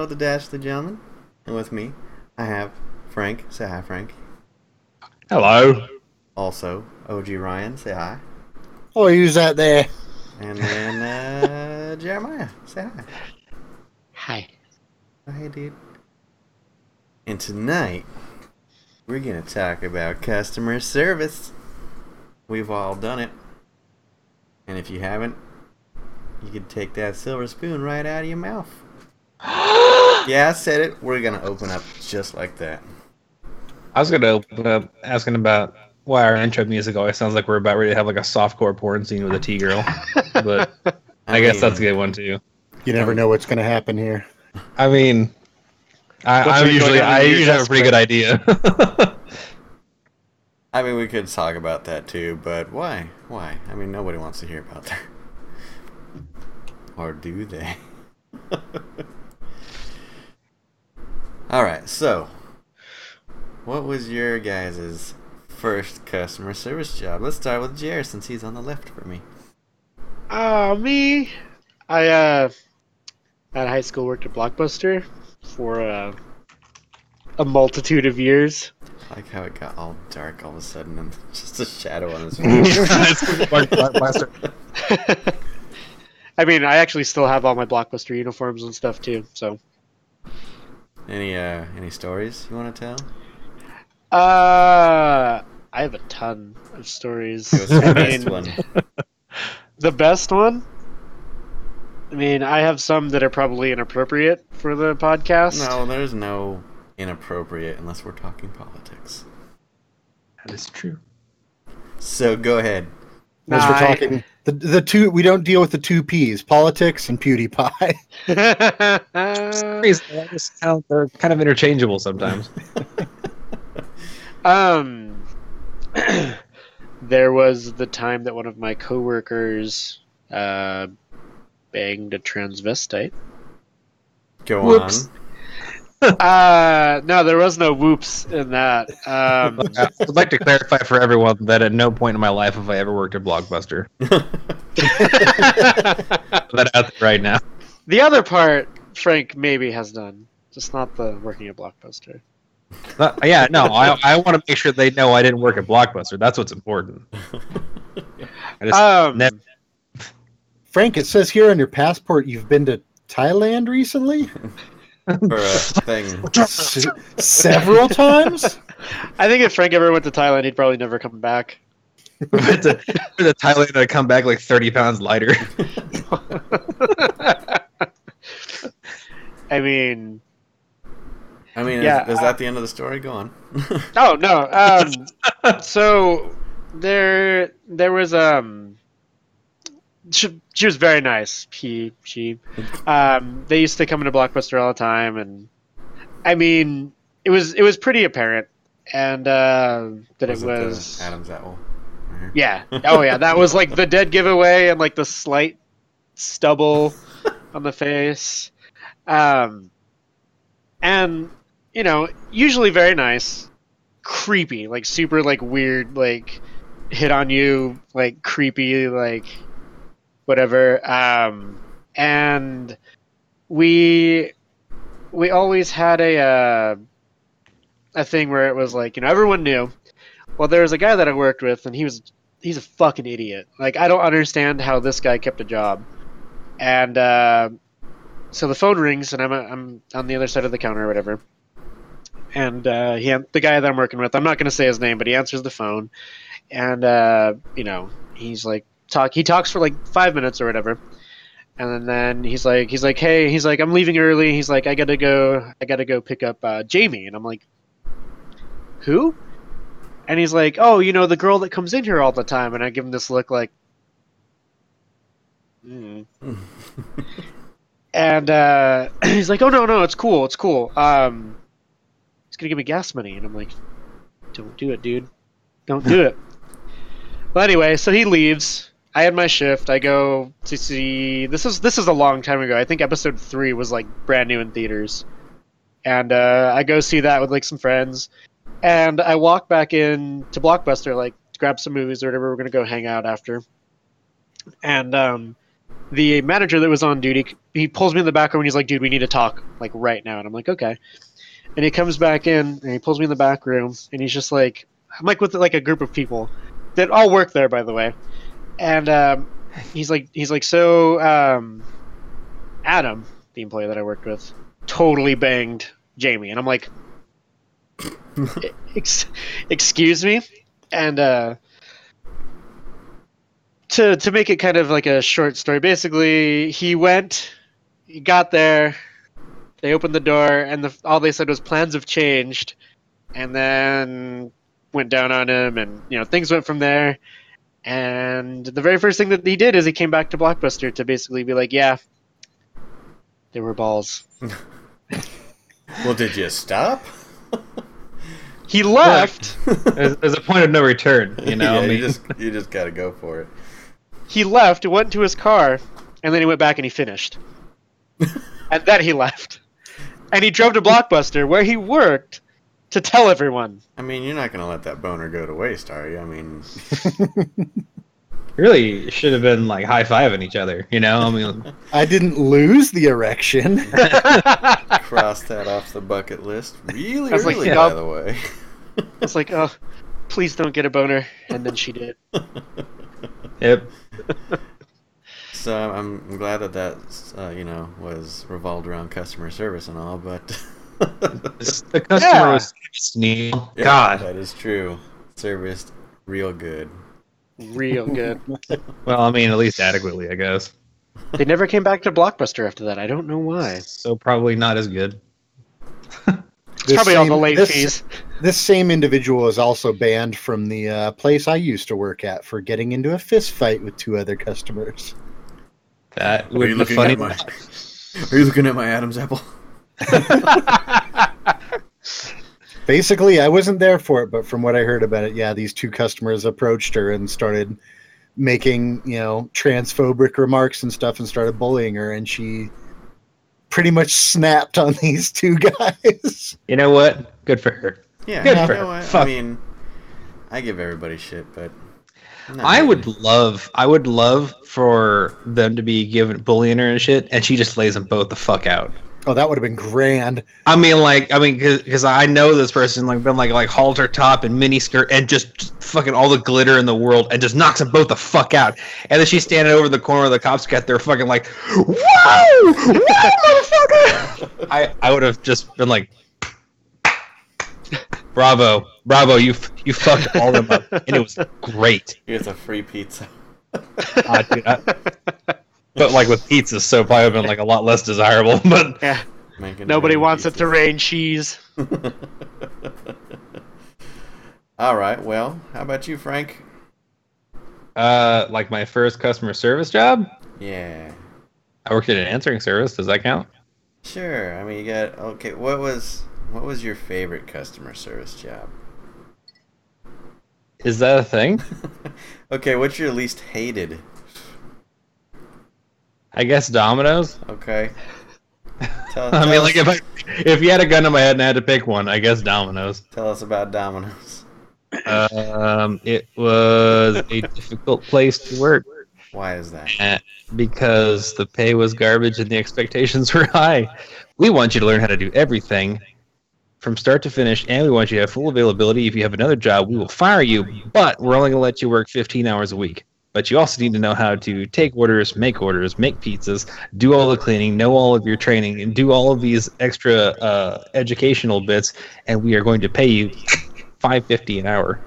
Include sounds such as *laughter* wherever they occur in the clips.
Hey everybody, it's Neil with the Dash the Gentleman, and with me I have Frank. Say hi, Frank. Hello. Also, OG Ryan. Say hi. Oh, who's that there? And then uh, *laughs* Jeremiah. Say hi. Hi. Oh, hey, dude. And tonight we're gonna talk about customer service. We've all done it, and if you haven't, you can take that silver spoon right out of your mouth. *gasps* yeah, I said it. We're gonna open up just like that. I was gonna open up asking about why our intro music always sounds like we're about ready to have like a softcore porn scene with a T girl, *laughs* but I, guess that's a good one too. You never know what's going to happen here. I mean, I, What's I really usually I usually have a pretty good idea. I mean, we could talk about that too, but why? Why? I mean, nobody wants to hear about that. Or do they? *laughs* Alright, so. What was your guys' first customer service job? Let's start with Jer since he's on the left for me. Oh, me. I uh, at high school worked at Blockbuster for uh, a multitude of years. I like how it got all dark all of a sudden and *laughs* just a shadow on his *laughs* face. *laughs* I mean, I actually still have all my Blockbuster uniforms and stuff too. So, any uh any stories you want to tell? uh, I have a ton of stories. Give the best one. *laughs* the best one. I mean, I have some that are probably inappropriate for the podcast. No, there's no inappropriate unless we're talking politics. that is true. So go ahead. As Nah, we're I- talking, the, the two, we don't deal with the two P's politics and PewDiePie. I just count- They're kind of interchangeable sometimes. *laughs* Um, *clears throat* there was the time that one of my coworkers uh, banged a transvestite. Go Whoops. on. *laughs* Uh, no, there was no whoops in that. Um, *laughs* I'd like to clarify for everyone that at no point in my life have I ever worked at Blockbuster. *laughs* That out there right now. the other part, Frank maybe has done, just not the working at Blockbuster. Uh, yeah, no, I, I want to make sure they know I didn't work at Blockbuster. That's what's important. I just Um, never- Frank, it says here on your passport you've been to Thailand recently? For a thing. Several times? I think if Frank ever went to Thailand, he'd probably never come back. went to, went to Thailand and I come back like 30 pounds lighter. *laughs* I mean, I mean, Yeah, is, is uh, that the end of the story? Go on. Oh no. Um, so there, there was um. She, she was very nice. He, she, um, they used to come into Blockbuster all the time, and I mean, it was it was pretty apparent, and uh, that Was it was Adam's Apple. Right yeah. Oh yeah, that was like the dead giveaway and like the slight stubble *laughs* on the face. Um, and you know, usually very nice, creepy, like super like weird, like hit on you, like creepy, like whatever. Um, and we we always had a uh, a thing where it was like you know everyone knew. Well, there was a guy that I worked with, and he was he's a fucking idiot. Like I don't understand how this guy kept a job. And uh, so the phone rings, and I'm I'm on the other side of the counter or whatever. And uh, he the guy that I'm working with, I'm not gonna say his name, but he answers the phone, and uh, you know he's like talk. He talks for like five minutes or whatever. And then he's like, he's like, hey, he's like, I'm leaving early. He's like, I gotta go, I gotta go pick up uh, Jamie. And I'm like, who? And he's like, "Oh, you know the girl that comes in here all the time." And I give him this look like, mm. and uh, *clears throat* he's like, "Oh no, no, it's cool, it's cool." Um, he's gonna give me gas money, and I'm like, "Don't do it, dude. Don't do it." *laughs* Well, anyway, so he leaves. I had my shift. I go to see. This is this is a long time ago. I think episode three was like brand new in theaters, and uh, I go see that with like some friends, and I walk back in to Blockbuster like to grab some movies or whatever. We're gonna go hang out after, and um, the manager that was on duty, he pulls me in the back room and he's like, "Dude, we need to talk like right now." And I'm like, "Okay." And he comes back in and he pulls me in the back room and he's just like, I'm like with like a group of people that all work there, by the way. And um, he's like, he's like, so um, Adam, the employee that I worked with, totally banged Jamie, and I'm like, *laughs* Ex- excuse me, and uh, to to make it kind of like a short story, basically, he went, he got there, they opened the door, and the, all they said was plans have changed, and then went down on him, and you know things went from there. And the very first thing that he did is he came back to Blockbuster to basically be like, "Yeah, there were balls." *laughs* Well, did you stop? He left. There's, there's a point of no return, you know. yeah, I mean, you just you just gotta go for it. he left, he went to his car, and then he went back and he finished. *laughs* and then he left. And he drove to Blockbuster, where he worked, to tell everyone. I mean, you're not gonna let that boner go to waste, are you? I mean, *laughs* really should have been like high fiving each other, you know. I mean, *laughs* I didn't lose the erection. *laughs* cross that off the bucket list. Really, I was like, really, yeah. by the way. I was like, oh, please don't get a boner. And then she did. yep. So I'm I'm glad that that uh, you know was revolved around customer service and all, but The customer Yeah. was Neil. Yeah, God. that is true. Serviced real good. Real good. *laughs* Well, I mean, at least adequately, I guess. They never came back to Blockbuster after that. I don't know why. So probably not as good. This Probably all the same- late this, fees. This same individual is also banned from the uh, place I used to work at for getting into a fist fight with two other customers. That Are you would be looking funny. at my? Are you looking at my Adam's apple? *laughs* Basically, I wasn't there for it, but from what I heard about it, yeah, these two customers approached her and started making, you know, transphobic remarks and stuff and started bullying her, and she pretty much snapped on *laughs* these two guys. You know what? Good for her. Yeah, Good you for know her. what? I mean, I give everybody shit, but not I would love, I would love for them to be given bullying her and shit, and she just lays them both the fuck out. Oh, that would have been grand. I mean, like, I mean, because I know this person, like, been like, like halter top and mini skirt and just, just fucking all the glitter in the world and just knocks them both the fuck out. And then she's standing over the corner of the cops got there, fucking like, whoa, whoa, motherfucker! *laughs* I, I would have just been like, bravo, bravo, you, f- you fucked all them up, and it was great. Here's a free pizza. *laughs* Ah, dude, I- but like with pizza, so probably would have been like a lot less desirable. *laughs* But Yeah. Making Nobody rain wants it to pizzas. rain cheese. *laughs* All right. Well, how about you, Frank? uh, like my first customer service job, Yeah. I worked at an answering service. Does that count? Sure. I mean, you got okay. What was what was your favorite customer service job? Is that a thing? *laughs* okay. What's your least hated? I guess Domino's. Okay. Tell, *laughs* I tell mean, us, like if I if you had a gun to my head and I had to pick one, I guess Domino's. tell us about Domino's. Um, it was a difficult place to work Why is that? eh, because the pay was garbage and the expectations *laughs* were high. We want you to learn how to do everything from start to finish, and we want you to have full availability. If you have another job, we will fire you, but we're only going to let you work 15 hours a week. But you also need to know how to take orders, make orders, make pizzas, do all the cleaning, know all of your training, and do all of these extra uh, educational bits. And we are going to pay you 5.50 an hour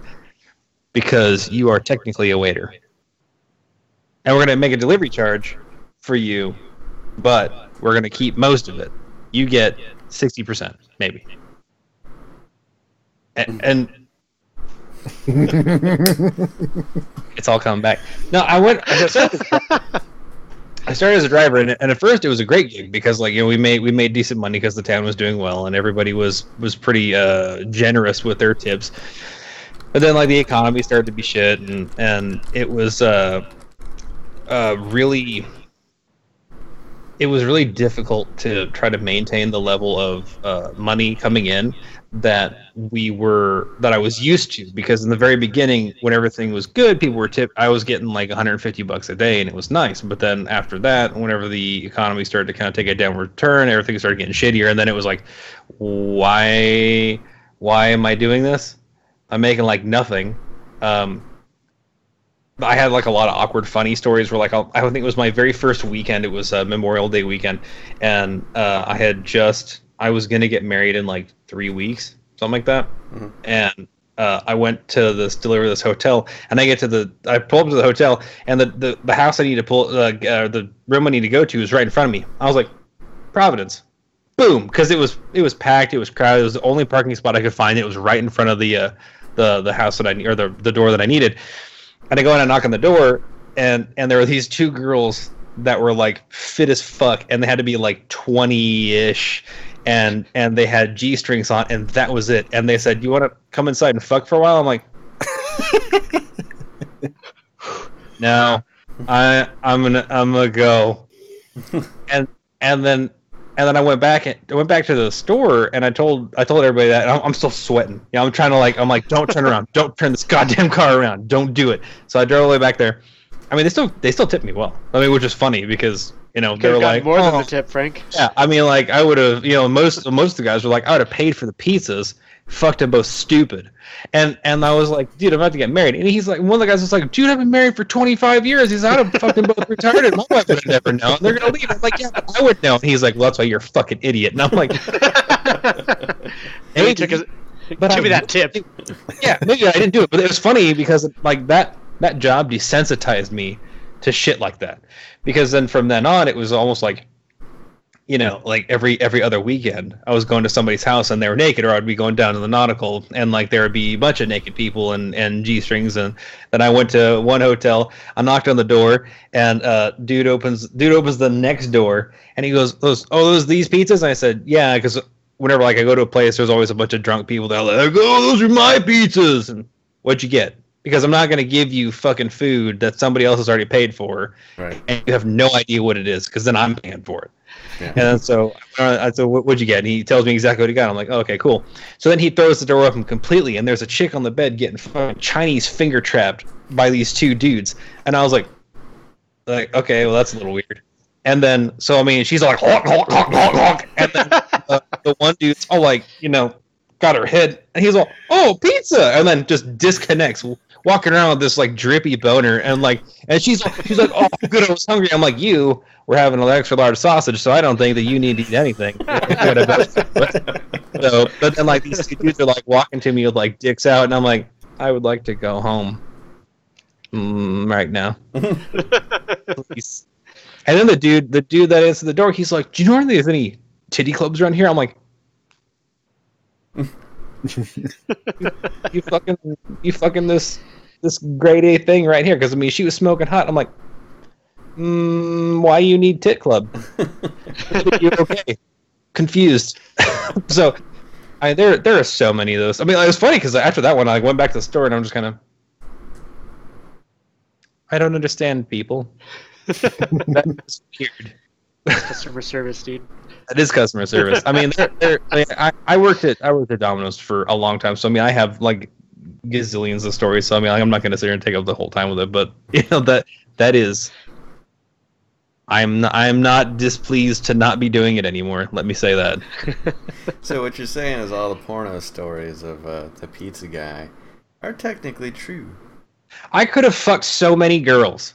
because you are technically a waiter. And we're going to make a delivery charge for you, but we're going to keep most of it. You get 60%, maybe. And, and *laughs* it's all coming back. No, I went. I started, *laughs* I started as a driver, and, and at first it was a great gig because, like, you know, we made we made decent money because the town was doing well, and everybody was was pretty uh, generous with their tips. But then, like, the economy started to be shit, and and it was uh, uh, really it was really difficult to try to maintain the level of uh, money coming in that we were that I was used to because in the very beginning when everything was good people were tip I was getting like 150 bucks a day and it was nice. But then after that whenever the economy started to kind of take a downward turn everything started getting shittier. And then it was like why why am I doing this? I'm making like nothing. Um, I had like a lot of awkward, funny stories where like I'll, I think it was my very first weekend. It was uh, Memorial Day weekend, and uh, I had just I was gonna get married in like three weeks, something like that, Mhm. and uh, I went to this deliver this hotel, and I get to the I pull up to the hotel, and the the, the house I need to pull uh, uh, the room I need to go to is right in front of me. I was like, Providence, boom, because it was it was packed, it was crowded, it was the only parking spot I could find. It was right in front of the uh, the the house that I or the the door that I needed, and I go in and knock on the door, and and there were these two girls that were like fit as fuck, and they had to be like twenty ish, and and they had g strings on, and that was it. And they said, "You want to come inside and fuck for a while?" I'm like, *laughs* "No, I I'm gonna I'm gonna go," *laughs* and and then. And then I went back. and- I went back to the store, and I told I told everybody that I'm, I'm still sweating. You know, I'm trying to like I'm like, don't turn around, don't turn this goddamn car around, don't do it. So I drove all the way back there. I mean, they still they still tipped me well. I mean, which is funny because you know they were have gotten like, more than "Oh." the tip, Frank. yeah. I mean, like I would have, you know, most most of the guys were like, I would have paid for the pizzas. Fucked them both stupid, and and I was like, dude, I'm about to get married, and he's like, one of the guys was like, dude, I've been married for 25 years. He's like, I'd fucking both retarded. My wife would have never known. They're gonna leave. I'm like, yeah, but I would know. And he's like, well, that's why you're a fucking idiot. And I'm like, *laughs* *laughs* Hey, he took his, but give I me that tip. yeah, maybe I didn't do it, but it was funny because like that that job desensitized me to shit like that. Because then from then on, it was almost like, you know, like every every other weekend, I was going to somebody's house and they were naked, or I'd be going down to the nautical and like there would be a bunch of naked people and and g strings, and then I went to one hotel, I knocked on the door, and uh, dude opens dude opens the next door, and he goes, "Those oh those these pizzas?" And I said, "Yeah," because whenever like I go to a place, there's always a bunch of drunk people that are like, "Oh, those are my pizzas," and what'd you get? Because I'm not gonna give you fucking food that somebody else has already paid for, Right. and you have no idea what it is, because then I'm paying for it. Yeah. And so I said, "What- "What'd you get?" And he tells me exactly what he got. I'm like, oh, "Okay, cool." So then he throws the door open completely, and there's a chick on the bed getting fucking Chinese finger trapped by these two dudes, and I was like, "Like, okay, well that's a little weird." And then so I mean, she's like, honk, honk, honk, honk, honk. and then uh, the one dude's all like, you know, got her head, and he's all, "Oh, pizza," and then just disconnects, walking around with this like drippy boner, and like, and she's she's like, "Oh, good, I was hungry." I'm like, "You were having an extra large sausage, so I don't think that you need to eat anything." *laughs* so, but then like these two dudes are like walking to me with like dicks out, and I'm like, "I would like to go home mm, right now." Please. *laughs* And then the dude, the dude that answered the door, he's like, "Do you know if there's any titty clubs around here?" I'm like, "You fucking, you fucking this, this grade A thing right here." Because I mean, she was smoking hot. I'm like, mm, "Why you need tit club?" *laughs* You're okay. Confused. *laughs* so, I there there are so many of those. I mean, it was funny because after that one, I went back to the store and I'm just kind of, I don't understand people. *laughs* That's weird. Customer service, dude. That is customer service. I mean, they're, they're, like, I, I worked at I worked at Domino's for a long time, so I mean, I have like gazillions of stories. So I mean, like, I'm not going to sit here and take up the whole time with it, but *laughs* you know that that is. I'm not, I'm not displeased to not be doing it anymore. Let me say that. *laughs* So what you're saying is all the porno stories of uh, the pizza guy are technically true. I could have fucked so many girls,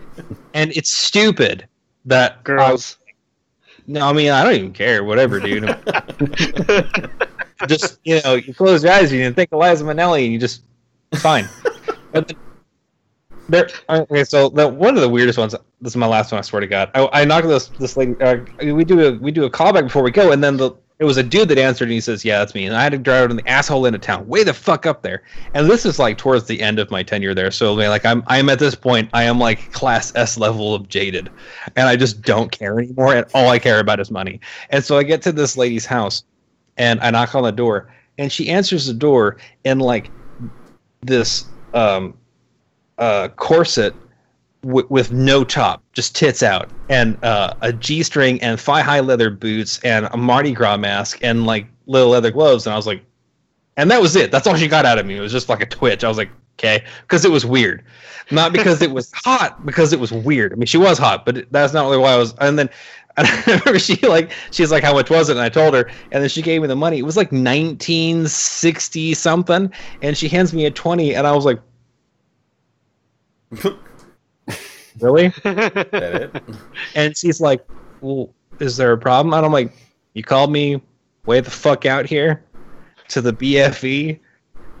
*laughs* and it's stupid that I- Girls. No, I mean I don't even care. Whatever, dude. *laughs* just you know, you close your eyes and you think of Liza Minnelli, and you just fine. but there, okay, so the, one of the weirdest ones. This is my last one. I swear to God. I, I knocked this this lady. Uh, we do a we do a callback before we go, and then the it was a dude that answered, and he says, "Yeah, that's me." And I had to drive in the asshole into town, way the fuck up there. And this is like towards the end of my tenure there, so like I'm I'm at this point, I am like class S level of jaded, and I just don't care anymore. And all I care about is money. And so I get to this lady's house, and I knock on the door, and she answers the door in like this um, uh, corset w- with no top, just tits out, and uh, a G string and thigh high leather boots and a Mardi Gras mask and like little leather gloves. And I was like, and that was it. That's all she got out of me. It was just like a twitch. I was like, okay, because it was weird, not because it was *laughs* hot, because it was weird. I mean, she was hot, but that's not really why I was. And then *laughs* and I remember she like she's like, how much was it? And I told her, and then she gave me the money. It was like nineteen sixty something, and she hands me a twenty, and I was like, *laughs* really? *laughs* it? *laughs* And she's like, well, is there a problem? And I'm like, you called me way the fuck out here to the BFE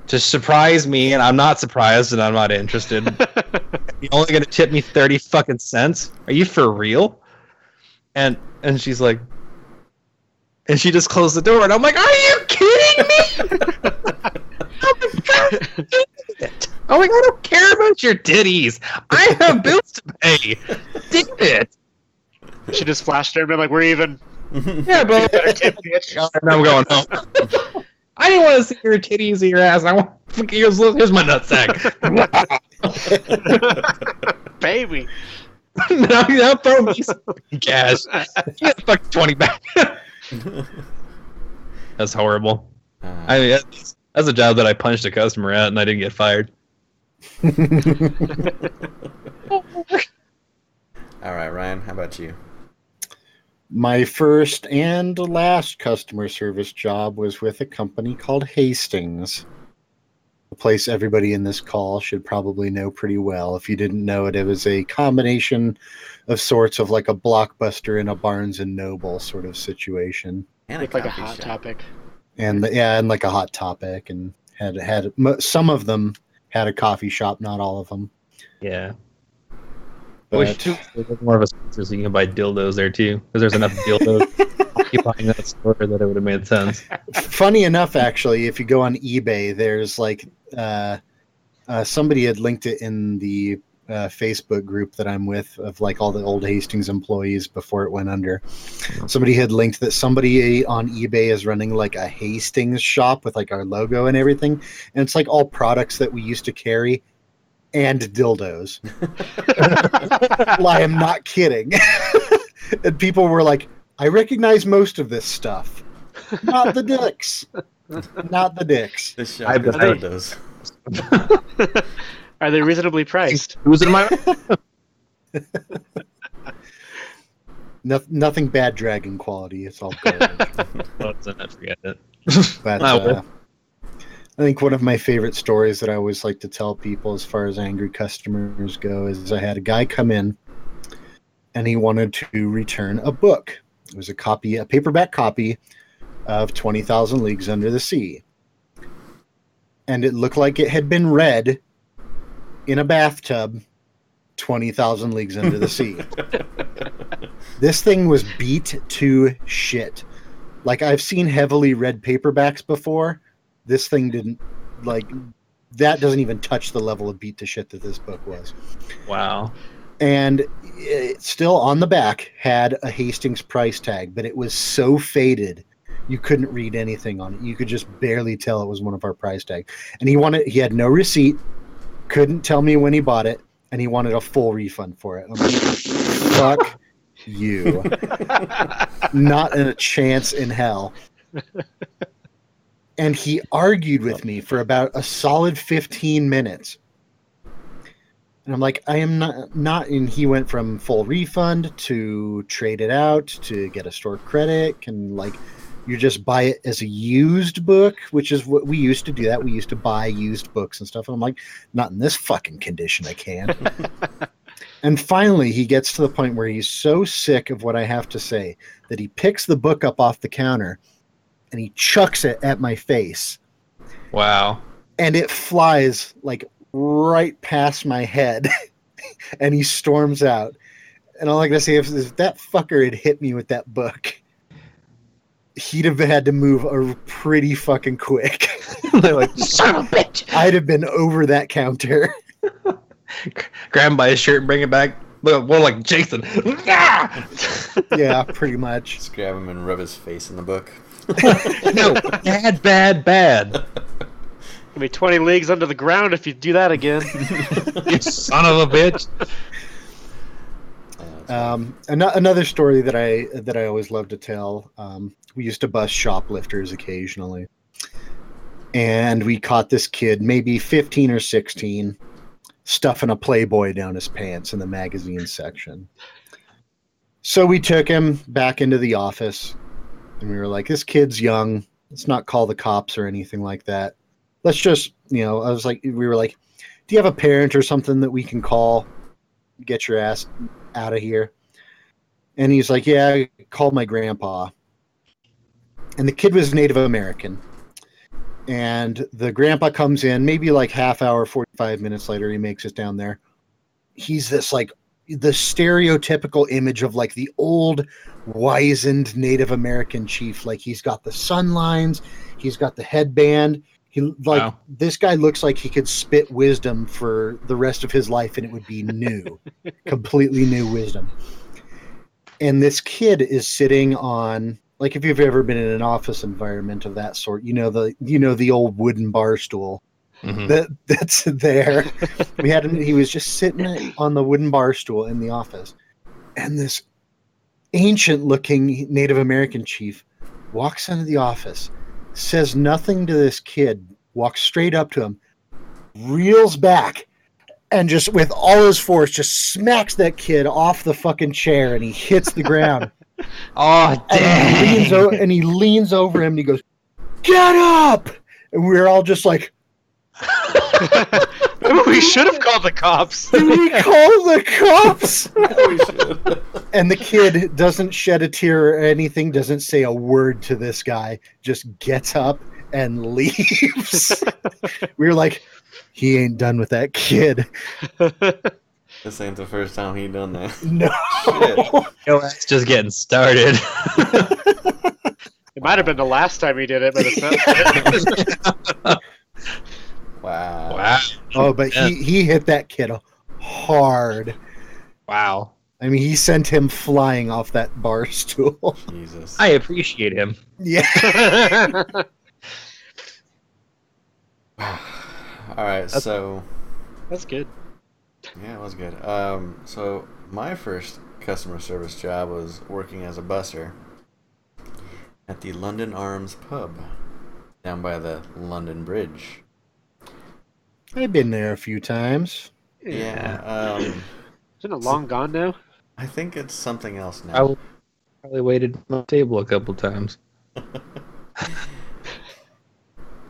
to surprise me, and I'm not surprised, and I'm not interested. *laughs* You're only gonna tip me thirty fucking cents? Are you for real? And and she's like, and she just closed the door, and I'm like, are you kidding me? oh my god! damn it. *laughs* I'm like, I don't care about your titties. I have bills to pay. Damn it. she just flashed her and been like, "We're even." Yeah, but Better tip, bitch. and I'm going home. *laughs* I didn't want to see your titties or your ass. I want here's, here's my nutsack. *laughs* Baby. now, now throw me some cash. Get fucking twenty back. That's horrible. Uh, I mean, that's, that's a job that I punched a customer at, and I didn't get fired. *laughs* all right, Ryan. How about you? My first and last customer service job was with a company called Hastings. A place everybody in this call should probably know pretty well. If you didn't know it, it was a combination of sorts of like a blockbuster and a Barnes and Noble sort of situation. And It's like a hot shop. topic. And the, yeah, and like a hot topic and had had some of them had a coffee shop, not all of them. Yeah. I But wish there was more of a sponsor so you can buy dildos there too, because there's enough dildos *laughs* occupying that store that it would have made sense. funny enough actually if you go on ebay there's like uh, uh, somebody had linked it in the uh, facebook group that i'm with of like all the old hastings employees before it went under somebody had linked that somebody on ebay is running like a hastings shop with like our logo and everything and it's like all products that we used to carry and dildos *laughs* i am not kidding *laughs* and people were like i recognize most of this stuff not the dicks. Not the dicks. *laughs* This I shop is bet. dildos. Are they reasonably priced? *laughs* Who's in my? *laughs* No, nothing bad dragon quality. It's all garbage. *laughs* Let's not forget it. But I uh, I think one of my favorite stories that I always like to tell people as far as angry customers go is I had a guy come in and he wanted to return a book. It was a copy, a paperback copy of 20,000 Leagues Under the Sea. And it looked like it had been read in a bathtub 20,000 Leagues Under the Sea. *laughs* This thing was beat to shit. Like I've seen heavily read paperbacks before. This thing didn't like that doesn't even touch the level of beat to shit that this book was. Wow. And it still on the back had a Hastings price tag, but it was so faded you couldn't read anything on it. You could just barely tell it was one of our price tag. And he wanted he had no receipt, couldn't tell me when he bought it, and he wanted a full refund for it. I'm like, fuck you. *laughs* Not in a chance in hell. And he argued with me for about a solid 15 minutes. And I'm like, I am not not and he went from full refund to trade it out to get a store credit and like you just buy it as a used book, which is what we used to do that. We used to buy used books and stuff. And I'm like, not in this fucking condition I can't. *laughs* And finally, he gets to the point where he's so sick of what I have to say that he picks the book up off the counter and he chucks it at my face. Wow. And it flies like right past my head. *laughs* and he storms out. And all I gotta say, if, if that fucker had hit me with that book, he'd have had to move a pretty fucking quick. *laughs* They're like, son of a bitch. I'd have been over that counter. *laughs* Grab him by his shirt and bring it back. Look more like Jason. Ah! *laughs* yeah, pretty much. Just grab him and rub his face in the book. no, bad, bad, bad. Gonna be 20 leagues under the ground if you do that again. You son of a bitch. Um, an- another story that I that I always love to tell. Um, we used to bust shoplifters occasionally, and we caught this kid, maybe fifteen or sixteen, stuffing a Playboy down his pants in the magazine section. So we took him back into the office, and we were like, "This kid's young. Let's not call the cops or anything like that. Let's just, you know." I was like, "We were like, do you have a parent or something that we can call? Get your ass out of here." And he's like, Yeah, I called my grandpa. And the kid was Native American. And the grandpa comes in, maybe like half hour, 45 minutes later, he makes it down there. He's this like the stereotypical image of like the old wizened Native American chief. Like he's got the sun lines, he's got the headband. He like Wow. this guy looks like he could spit wisdom for the rest of his life and it would be new, *laughs* completely new wisdom and this kid is sitting on like if you've ever been in an office environment of that sort you know the you know the old wooden bar stool Mhm. that *laughs* that's there we had him he was just sitting on the wooden bar stool in the office and this ancient looking native american chief walks into the office says nothing to this kid walks straight up to him reels back and just with all his force just smacks that kid off the fucking chair and he hits the ground *laughs* Oh, and he, leans dang. o- and he leans over him and he goes get up! And we're all just like *laughs* we should have called the cops. *laughs* Did we call the cops? *laughs* And the kid doesn't shed a tear or anything doesn't say a word to this guy just gets up and leaves. We were like he ain't done with that kid this ain't the first time he done that. *laughs* no Yo, it's just getting started. *laughs* It might have been the last time he did it, but it's not. *laughs* Wow. wow. oh but Yeah. he he hit that kid hard Wow. i mean he sent him flying off that bar stool Jesus. I appreciate him. yeah *sighs* All right, so That's good. Yeah, it was good. Um, so my first customer service job was working as a busser at the London Arms pub down by the London Bridge. i've been there a few times Yeah. Um, Isn't it long gone now? I think it's something else now. w- probably waited on the table a couple times. *laughs*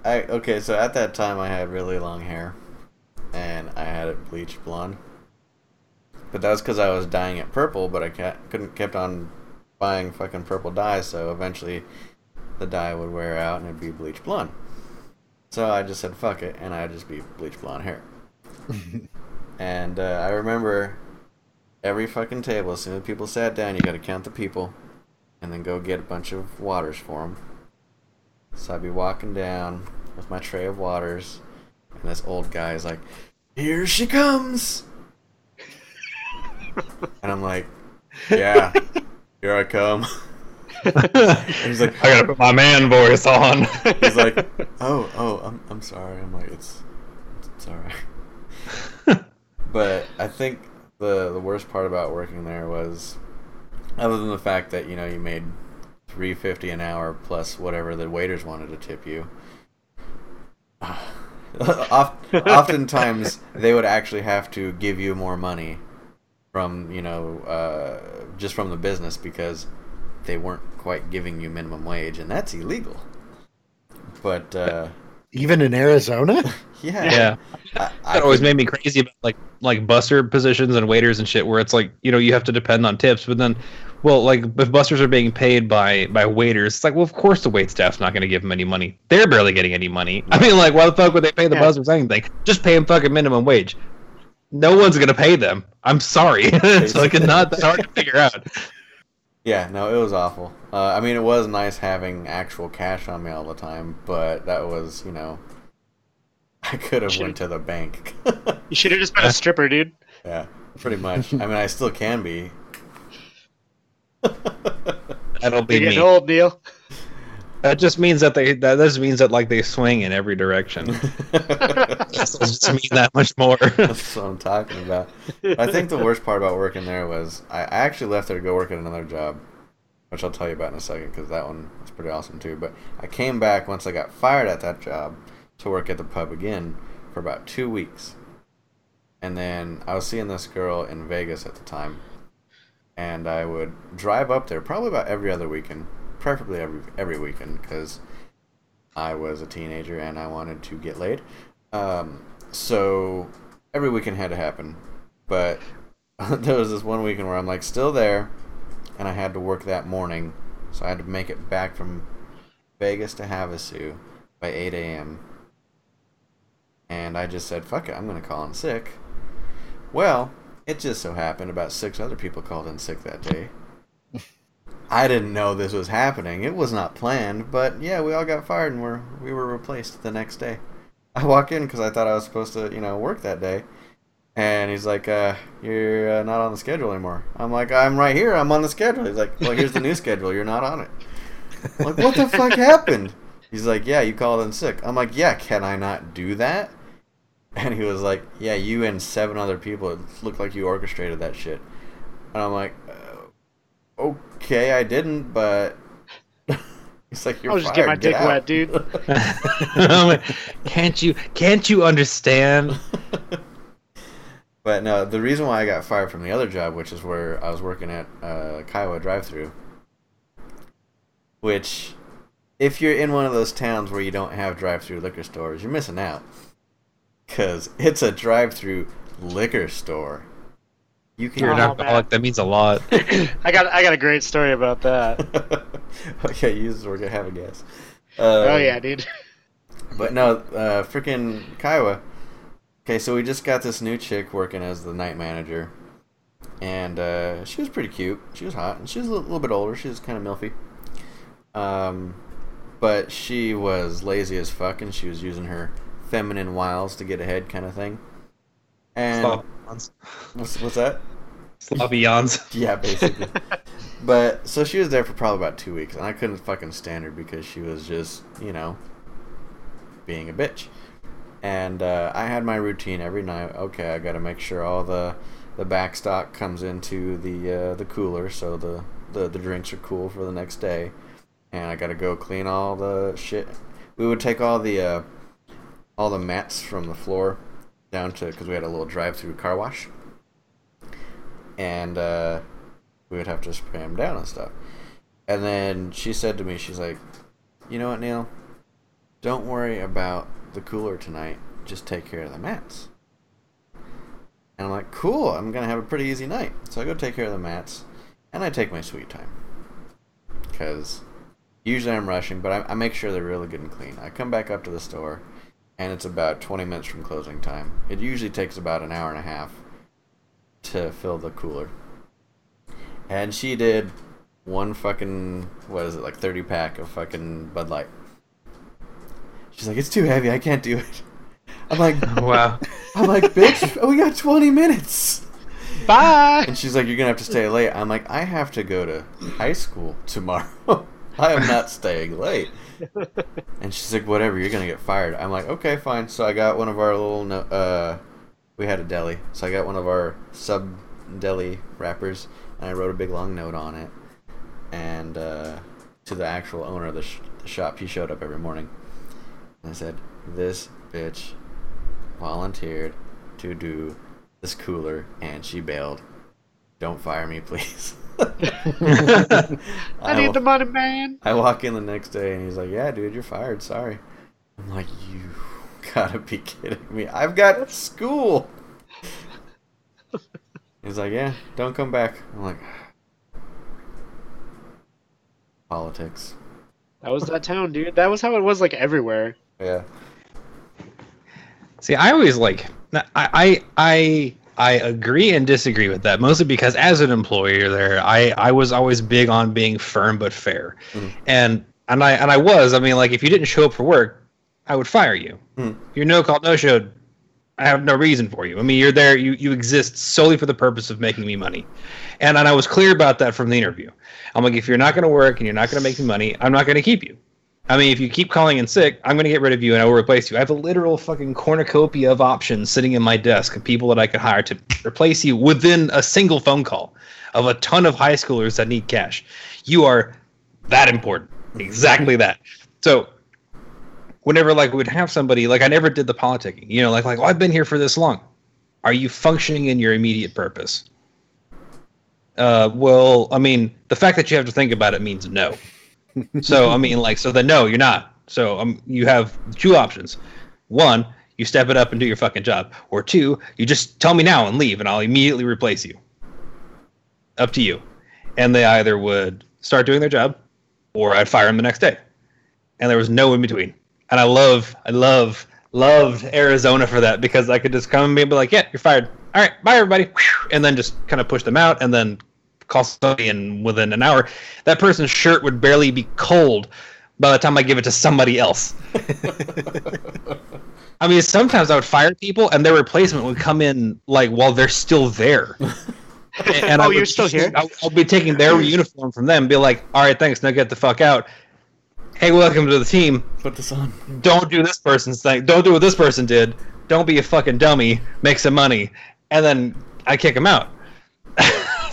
I okay, so at that time I had really long hair, and I had it bleached blonde. But that was because I was dyeing it purple, but I couldn't kept on buying fucking purple dye, so eventually the dye would wear out and it'd be bleached blonde. So I just said fuck it, and I'd just be bleached blonde hair. *laughs* and uh, I remember every fucking table, as soon as people sat down, you got to count the people, and then go get a bunch of waters for them. So I'd be walking down with my tray of waters, and this old guy is like, "Here she comes," and I'm like, "Yeah, here I come." *laughs* he's like, I gotta put my man voice on. he's like, *laughs* "Oh, oh, I'm, I'm sorry." I'm like, "It's, it's all right." but I think the the worst part about working there was, other than the fact that you know you made three fifty an hour plus whatever the waiters wanted to tip you. Oft- *laughs* oftentimes they would actually have to give you more money from you know uh, just from the business because they weren't quite giving you minimum wage and that's illegal. But uh, even in arizona? *laughs* Yeah, yeah. I, I That always made me crazy about like like busser positions and waiters and shit where it's like you know you have to depend on tips but then well like if busters are being paid by by waiters it's like well of course the wait staff's not going to give them any money. They're barely getting any money. I mean like why the fuck would they pay the Yeah. busters anything? Just pay them fucking minimum wage. No one's going to pay them. I'm sorry. *laughs* It's like not that hard to figure out Yeah, no, it was awful. Uh, I mean, it was nice having actual cash on me all the time, but that was, you know, *laughs* I could have went to the bank. *laughs* You should have just been a stripper, dude. yeah, pretty much. I mean, I still can be. *laughs* that'll be You're me getting old, Neil. That just means that they that just means that like they swing in every direction. *laughs* That just mean that much more. *laughs* That's what I'm talking about. I think the worst part about working there was I I actually left there to go work at another job, which I'll tell you about in a second because that one was pretty awesome too. But I came back once I got fired at that job to work at the pub again for about two weeks, and then I was seeing this girl in Vegas at the time, and I would drive up there probably about every other weekend, preferably every every weekend because I was a teenager and I wanted to get laid. Um, so every weekend had to happen, but *laughs* there was this one weekend where I'm like still there, and I had to work that morning, so I had to make it back from Vegas to Havasu by 8 a.m. And I just said, "Fuck it, I'm gonna call in sick." Well, it just so happened about six other people called in sick that day. I didn't know this was happening. It was not planned, but yeah, we all got fired and we're, we were replaced the next day. I walk in because I thought I was supposed to, you know, work that day. And he's like, uh, you're uh, not on the schedule anymore. I'm like, I'm right here. I'm on the schedule. He's like, well, here's the new schedule. You're not on it. I'm like, what the fuck *laughs* happened? He's like, yeah, you called in sick. I'm like, yeah, can I not do that? And he was like, yeah, you and seven other people. It looked like you orchestrated that shit. And I'm like, uh, okay, I didn't, but *laughs* he's like, you're I'll just fired. get my dick out." wet, dude. *laughs* can't you can't you understand? *laughs* But no, the reason why I got fired from the other job, which is where I was working at uh, Kiowa drive-through, which, if you're in one of those towns where you don't have drive-through liquor stores, you're missing out, cause it's a drive-through liquor store. You can. You're an Oh, alcoholic. That means a lot. *laughs* I got I got a great story about that. *laughs* okay, you just work at Have a Guess. oh Um, yeah, dude. But no, uh, freaking Kiowa. Okay, so we just got this new chick working as the night manager, and uh, she was pretty cute. She was hot, and she was a little, little bit older. She was kind of milfy. Um, but she was lazy as fuck, and she was using her feminine wiles to get ahead, kind of thing. And Sloppy yawns. what's, what's that? Sloppy yawns. Yeah, basically. *laughs* but so she was there for probably about two weeks, and I couldn't fucking stand her because she was just, you know, being a bitch. And uh, I had my routine every night. Okay, I got to make sure all the the back stock comes into the uh, the cooler, so the, the the drinks are cool for the next day. And I got to go clean all the shit. We would take all the uh, all the mats from the floor down to because we had a little drive-through car wash and uh, we would have to spray them down and stuff. And then she said to me, she's like, "You know what, Neil? Don't worry about the cooler tonight. Just take care of the mats." And I'm like, "Cool. I'm gonna have a pretty easy night." So I go take care of the mats, and I take my sweet time, because usually I'm rushing, but I, I make sure they're really good and clean. I come back up to the store, and it's about 20 minutes from closing time. It usually takes about an hour and a half to fill the cooler. And she did one fucking what is it like 30 pack of fucking Bud Light. She's like, it's too heavy. I can't do it. *laughs* I'm like, *laughs* wow. I'm like, bitch, oh, we got 20 minutes. Bye. And she's like, you're gonna have to stay late. I'm like, I have to go to high school tomorrow. *laughs* I am not staying late. And she's like, whatever, you're gonna get fired. I'm like, okay, fine. So I got one of our little, uh, we had a deli, so I got one of our sub deli wrappers, and I wrote a big long note on it, and uh, to the actual owner of the, sh- the shop, he showed up every morning, and I said, this bitch volunteered to do this cooler, and she bailed. Don't fire me, please. *laughs* *laughs* I need the money, man. I walk in the next day and he's like, "Yeah, dude, you're fired. Sorry." I'm like, "You gotta be kidding me! I've got school." He's like, "Yeah, don't come back." I'm like, "Politics." That was that town, dude. That was how it was like everywhere. Yeah. See, I always like I I I I agree and disagree with that mostly because as an employer there, I I was always big on being firm but fair, Mhm. and and I and I was. I mean, like if you didn't show up for work, I would fire you. Mhm. You're no call no show. I have no reason for you. I mean, you're there. You you exist solely for the purpose of making me money, and and I was clear about that from the interview. I'm like, if you're not going to work and you're not going to make me money, I'm not going to keep you. I mean, if you keep calling in sick, I'm going to get rid of you and I will replace you. I have a literal fucking cornucopia of options sitting in my desk of people that I could hire to replace you within a single phone call of a ton of high schoolers that need cash. You are that important. Exactly that. So, whenever like we'd have somebody, like I never did the politicking, you know, like, like, oh, I've been here for this long. Are you functioning in your immediate purpose? Uh, well, I mean, the fact that you have to think about it means no so I mean, like, so then no, you're not. So um, you have two options. One, you step it up and do your fucking job, or two, you just tell me now and leave, and I'll immediately replace you. Up to you. And they either would start doing their job, or I'd fire them the next day. And there was no in between. And I love, I love, loved Arizona for that because I could just come and be like, yeah, you're fired. All right, bye everybody, and then just kind of push them out, and then call somebody and within an hour, that person's shirt would barely be cold by the time I give it to somebody else. *laughs* I mean, sometimes I would fire people and their replacement would come in like while they're still there. *laughs* And oh, you're still here? I'll, I'll, be taking their uniform from them, be like, all right, thanks, now get the fuck out. Hey, welcome to the team. Put this on. Don't do this person's thing. Don't do what this person did. Don't be a fucking dummy. Make some money. And then I kick them out.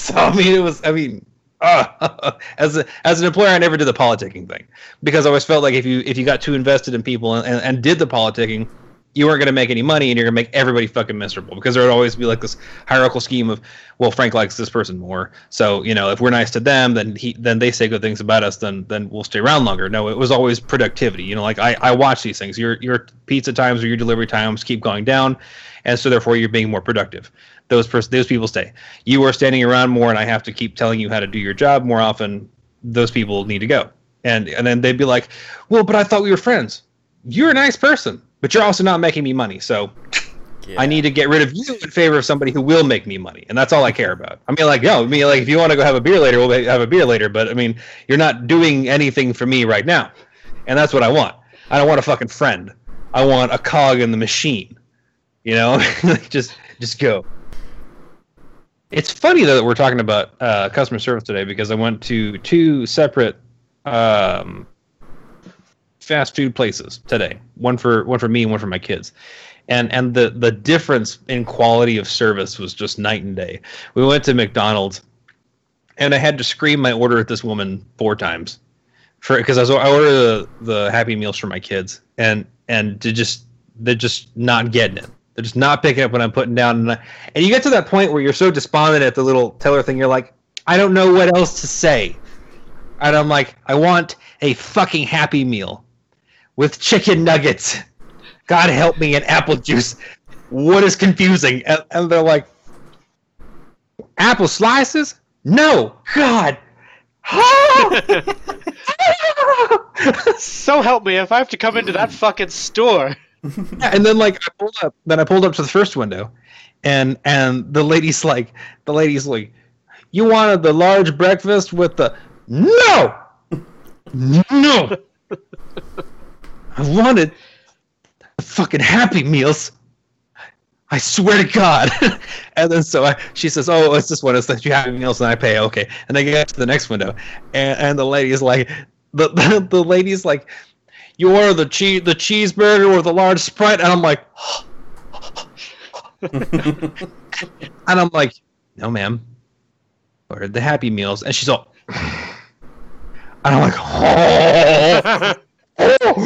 *laughs* so I mean, it was. I mean, uh, *laughs* as a, as an employer, I never did the politicking thing because I always felt like if you if you got too invested in people and, and, and did the politicking, you weren't going to make any money and you're going to make everybody fucking miserable because there would always be like this hierarchical scheme of well frank likes this person more. So you know if we're nice to them then he then they say good things about us then then we'll stay around longer. No it was always productivity. You know like i i watch these things. Your your pizza times or your delivery times keep going down and so therefore you're being more productive those pers- those people stay. You are standing around more, and I have to keep telling you how to do your job more often. Those people need to go, and and then they'd be like, "Well, but I thought we were friends. You're a nice person, but you're also not making me money. So yeah. I need to get rid of you in favor of somebody who will make me money, and that's all I care about. I mean, like, yo, I mean, like, if you want to go have a beer later, we'll have a beer later. But I mean, you're not doing anything for me right now, and that's what I want. I don't want a fucking friend. I want a cog in the machine. You know, *laughs* just just go. It's funny though that we're talking about uh, customer service today because I went to two separate um, fast food places today. One for one for me and one for my kids. And and the the difference in quality of service was just night and day. We went to McDonald's and I had to scream my order at this woman four times for because I was I ordered the, the Happy Meals for my kids and and to just they're just not getting it. They're just not picking up what I'm putting down. And, I, and you get to that point where you're so despondent at the little teller thing, you're like, I don't know what else to say. And I'm like, I want a fucking happy meal with chicken nuggets. God help me, and apple juice. What is confusing? And, and they're like, apple slices? No, God. *laughs* *laughs* so help me if I have to come into that fucking store yeah, *laughs* and then like I pulled up, then I pulled up to the first window, and and the lady's like, the lady's like, you wanted the large breakfast with the no, no, *laughs* I wanted the fucking Happy Meals. I swear to God. *laughs* and then so I, she says, "Oh, it's this one. It's that you Happy Meals, and I pay." Okay, and they get to the next window, and, and the lady is like, the, the the lady's like you order the cheese the cheeseburger with a large sprite and i'm like *laughs* and i'm like no ma'am ordered the happy meals and she's all *laughs* and i'm like *laughs* oh,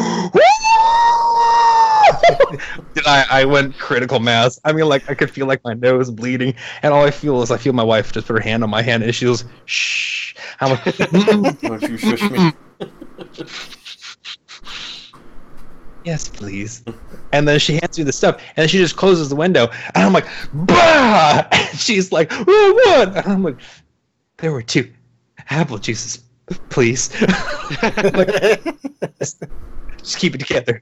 I, I went critical mass. I mean, like I could feel like my nose bleeding, and all I feel is I feel my wife just put her hand on my hand, and she goes, "Shh." I'm like, "Don't you shush me." Yes, please. And then she hands me the stuff, and then she just closes the window, and I'm like, bah! *laughs* And she's like, oh, what? And I'm like, there were two apple juices, please. *laughs* like, just, just keep it together.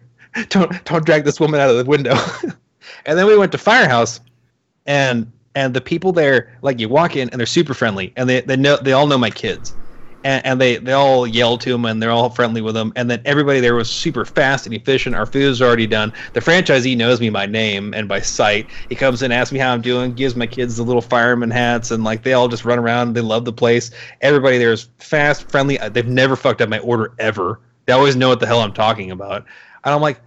Don't don't drag this woman out of the window. *laughs* and then we went to Firehouse, and and the people there, like you walk in and they're super friendly, and they they know they all know my kids and, and, they they all yell to him and they're all friendly with him and then everybody there was super fast and efficient our food is already done the franchisee knows me by name and by sight he comes in asks me how i'm doing gives my kids the little fireman hats and like they all just run around they love the place everybody there is fast friendly they've never fucked up my order ever They always know what the hell I'm talking about. And I'm like,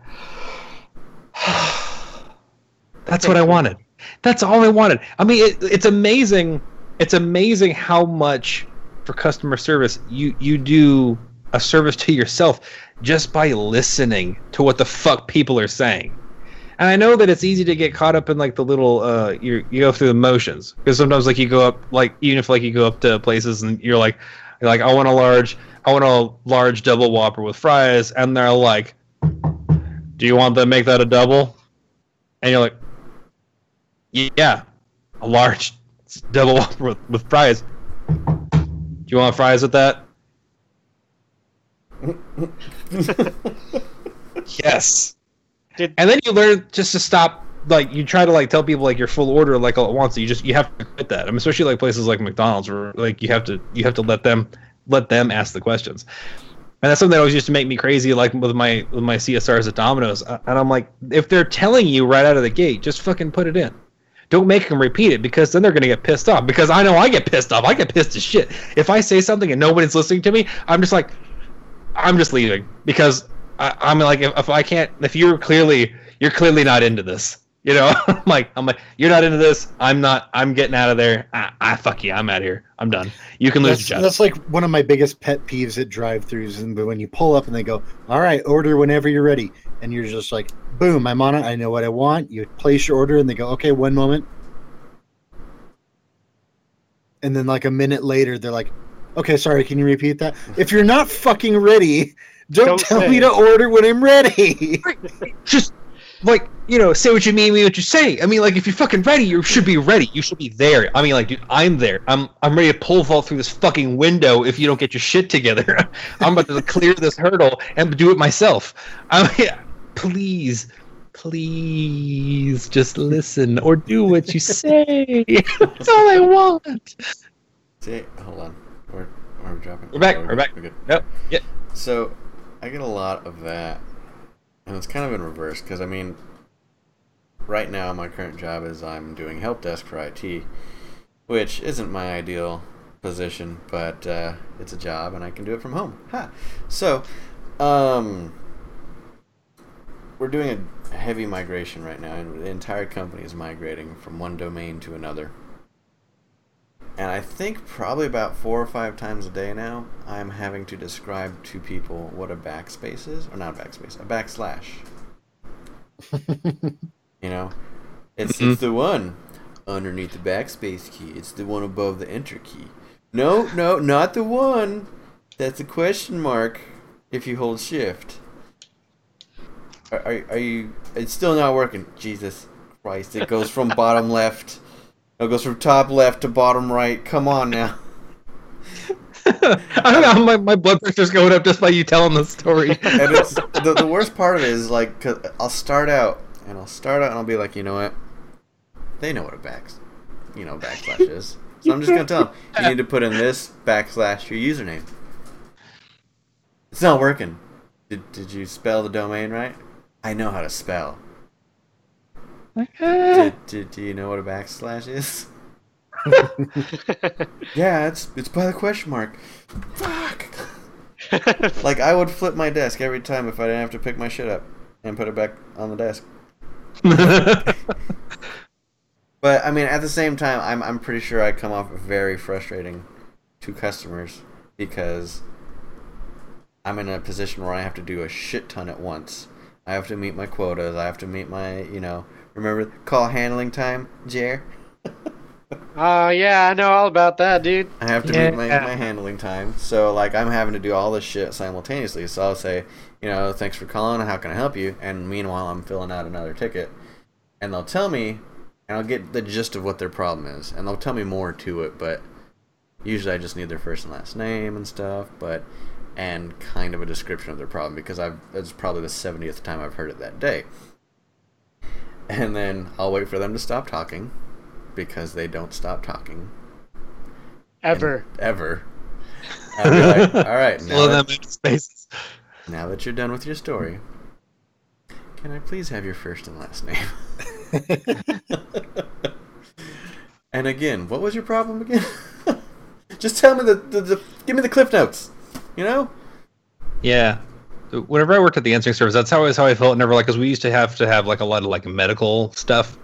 *sighs* that's what I wanted. That's all I wanted. I mean, it, it's amazing. It's amazing how much for customer service you you do a service to yourself just by listening to what the fuck people are saying. And I know that it's easy to get caught up in like the little uh you you go through the motions because sometimes like you go up like even if like you go up to places and you're like you're like I want a large I want a large double whopper with fries and they're like do you want to make that a double? And you're like yeah, a large *laughs* double whopper with, with fries. Do you want fries with that? *laughs* yes. Did- and then you learn just to stop. Like you try to like tell people like your full order like all at once. You just you have to quit that. I mean, especially like places like McDonald's where like you have to you have to let them let them ask the questions. And that's something that always used to make me crazy, like with my with my CSRs at Domino's. And I'm like, if they're telling you right out of the gate, just fucking put it in. Don't make them repeat it because then they're gonna get pissed off. Because I know I get pissed off. I get pissed as shit. If I say something and nobody's listening to me, I'm just like, I'm just leaving because I, I'm like, if, if I can't, if you're clearly you're clearly not into this, you know, *laughs* I'm like, I'm like, you're not into this. I'm not. I'm getting out of there. I, I fuck you. I'm out of here. I'm done. You can lose That's, your job. that's like one of my biggest pet peeves at drive-throughs, and when you pull up and they go, "All right, order whenever you're ready," and you're just like, "Boom, I'm on it. I know what I want." You place your order, and they go, "Okay, one moment," and then like a minute later, they're like, "Okay, sorry, can you repeat that?" If you're not fucking ready, *laughs* don't, Don't tell say me to order when I'm ready. just like you know, say what you mean, mean what you say. I mean, like if you're fucking ready, you should be ready. You should be there. I mean, like, dude, I'm there. I'm I'm ready to pole vault through this fucking window if you don't get your shit together. *laughs* I'm about to clear this hurdle and do it myself. I mean, please, please, just listen or do what you say. That's all I want. See, hold on. We're, we're dropping. We're back, Oh, we're back. We're good. Nope. Yeah. So, I get a lot of that, and it's kind of in reverse because I mean, right now my current job is I'm doing help desk for IT, which isn't my ideal position, but uh, it's a job and I can do it from home. Ha! So, um, we're doing a heavy migration right now, and the entire company is migrating from one domain to another. And I think probably about four or five times a day now, I'm having to describe to people what a backspace is, or not a backspace, a backslash. *laughs* you know, it's it's mm-hmm. the one underneath the backspace key. It's the one above the enter key. No, no, not the one. That's a question mark. If you hold shift. Are, are, are you? It's still not working. Jesus Christ! It goes from bottom *laughs* left. It goes from top left to bottom right. Come on now. *laughs* I don't know. My, my blood pressure's going up just by you telling the story. *laughs* and it's the, the worst part of it is like i I'll start out and I'll start out and I'll be like, you know what? They know what a back, you know, backslash is. So I'm just gonna tell them you need to put in this backslash your username. It's not working. Did Did you spell the domain right? I know how to spell. Did, did Do you know what a backslash is? *laughs* Yeah, it's it's by the question mark. Fuck. Like I would flip my desk every time if I didn't have to pick my shit up and put it back on the desk. *laughs* But I mean, at the same time, I'm I'm pretty sure I come off very frustrating to customers because I'm in a position where I have to do a shit ton at once. I have to meet my quotas. I have to meet my, you know, remember call handling time, Jer. Oh *laughs* yeah, I know all about that, dude. I have to meet my, my handling time. So like I'm having to do all this shit simultaneously. So I'll say, you know, thanks for calling. How can I help you? And meanwhile, I'm filling out another ticket, and they'll tell me, and I'll get the gist of what their problem is, and they'll tell me more to it. But usually, I just need their first and last name and stuff. But and kind of a description of their problem because I've that's probably the 70th time I've heard it that day. And then I'll wait for them to stop talking because they don't stop talking Ever. ever. Like, *laughs* all right, now Fill that, them in spaces. now that you're done with your story, can I please have your first and last name? *laughs* and again, what was your problem again? *laughs* Just tell me the, the, the give me the cliff notes. You know? Yeah. whenever I worked at the answering service, that's how how I felt. Never like, because we used to have to have like a lot of like medical stuff,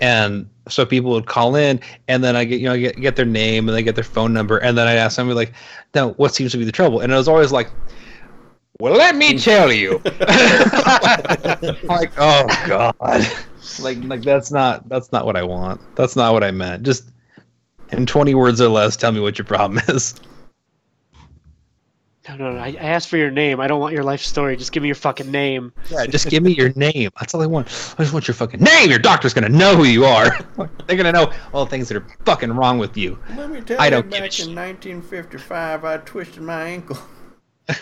and so people would call in, and then I get you know I get get their name and they get their phone number, and then I'd ask somebody like, "Now, what seems to be the trouble?" And it was always like, "Well, let me mm. tell you." *laughs* *laughs* like, oh god, *laughs* like like that's not that's not what I want. That's not what I meant. Just in twenty words or less, tell me what your problem is. No, no, no. I, I asked for your name. I don't want your life story. Just give me your fucking name. Yeah, just give me your name. That's all I want. I just want your fucking name. Your doctor's gonna know who you are. *laughs* They're gonna know all the things that are fucking wrong with you. Let me tell I you, don't give a back sh- in 1955, I twisted my ankle. *laughs*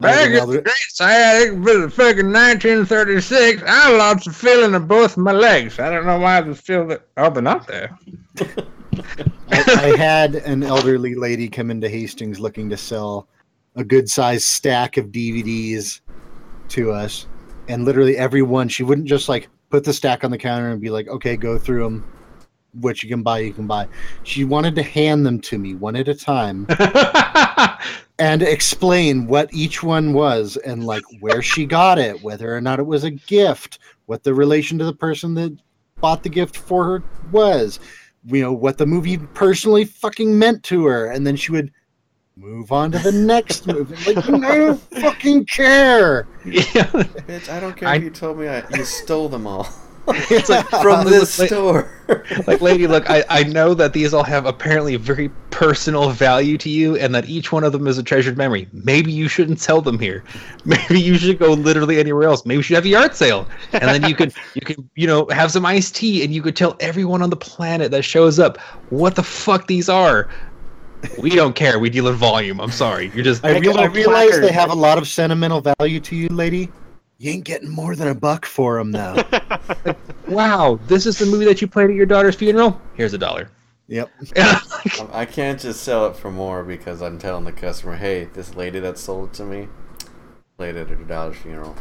Back in the Greece, I had but fucking 1936. I lost the feeling of both my legs. I don't know why the feel that. Oh, they're not there. *laughs* I, I *laughs* had an elderly lady come into Hastings looking to sell a good sized stack of DVDs to us, and literally everyone she wouldn't just like put the stack on the counter and be like, "Okay, go through them. What you can buy, you can buy." She wanted to hand them to me one at a time *laughs* and explain what each one was and like where she got it, whether or not it was a gift, what the relation to the person that bought the gift for her was, you know, what the movie personally fucking meant to her, and then she would move on to the next *laughs* movie. Like, I don't fucking care. yeah. Bitch, I don't care I- if you told me I, you stole them all *laughs* It's like *laughs* from this Like- store. *laughs* like lady look I, I know that these all have apparently very personal value to you and that each one of them is a treasured memory. Maybe you shouldn't sell them here. Maybe you should go literally anywhere else. Maybe you should have a yard sale. And then you could you could you know have some iced tea and you could tell everyone on the planet that shows up what the fuck these are. We don't care. We deal in volume. I'm sorry. You're just I, Make a real- I realize they have a lot of sentimental value to you, lady. You ain't getting more than a buck for them, though. *laughs* wow this is the movie that you played at your daughter's funeral here's a dollar yep. and I'm like, I can't just sell it for more because I'm telling the customer, hey, this lady that sold it to me played it at her daughter's funeral.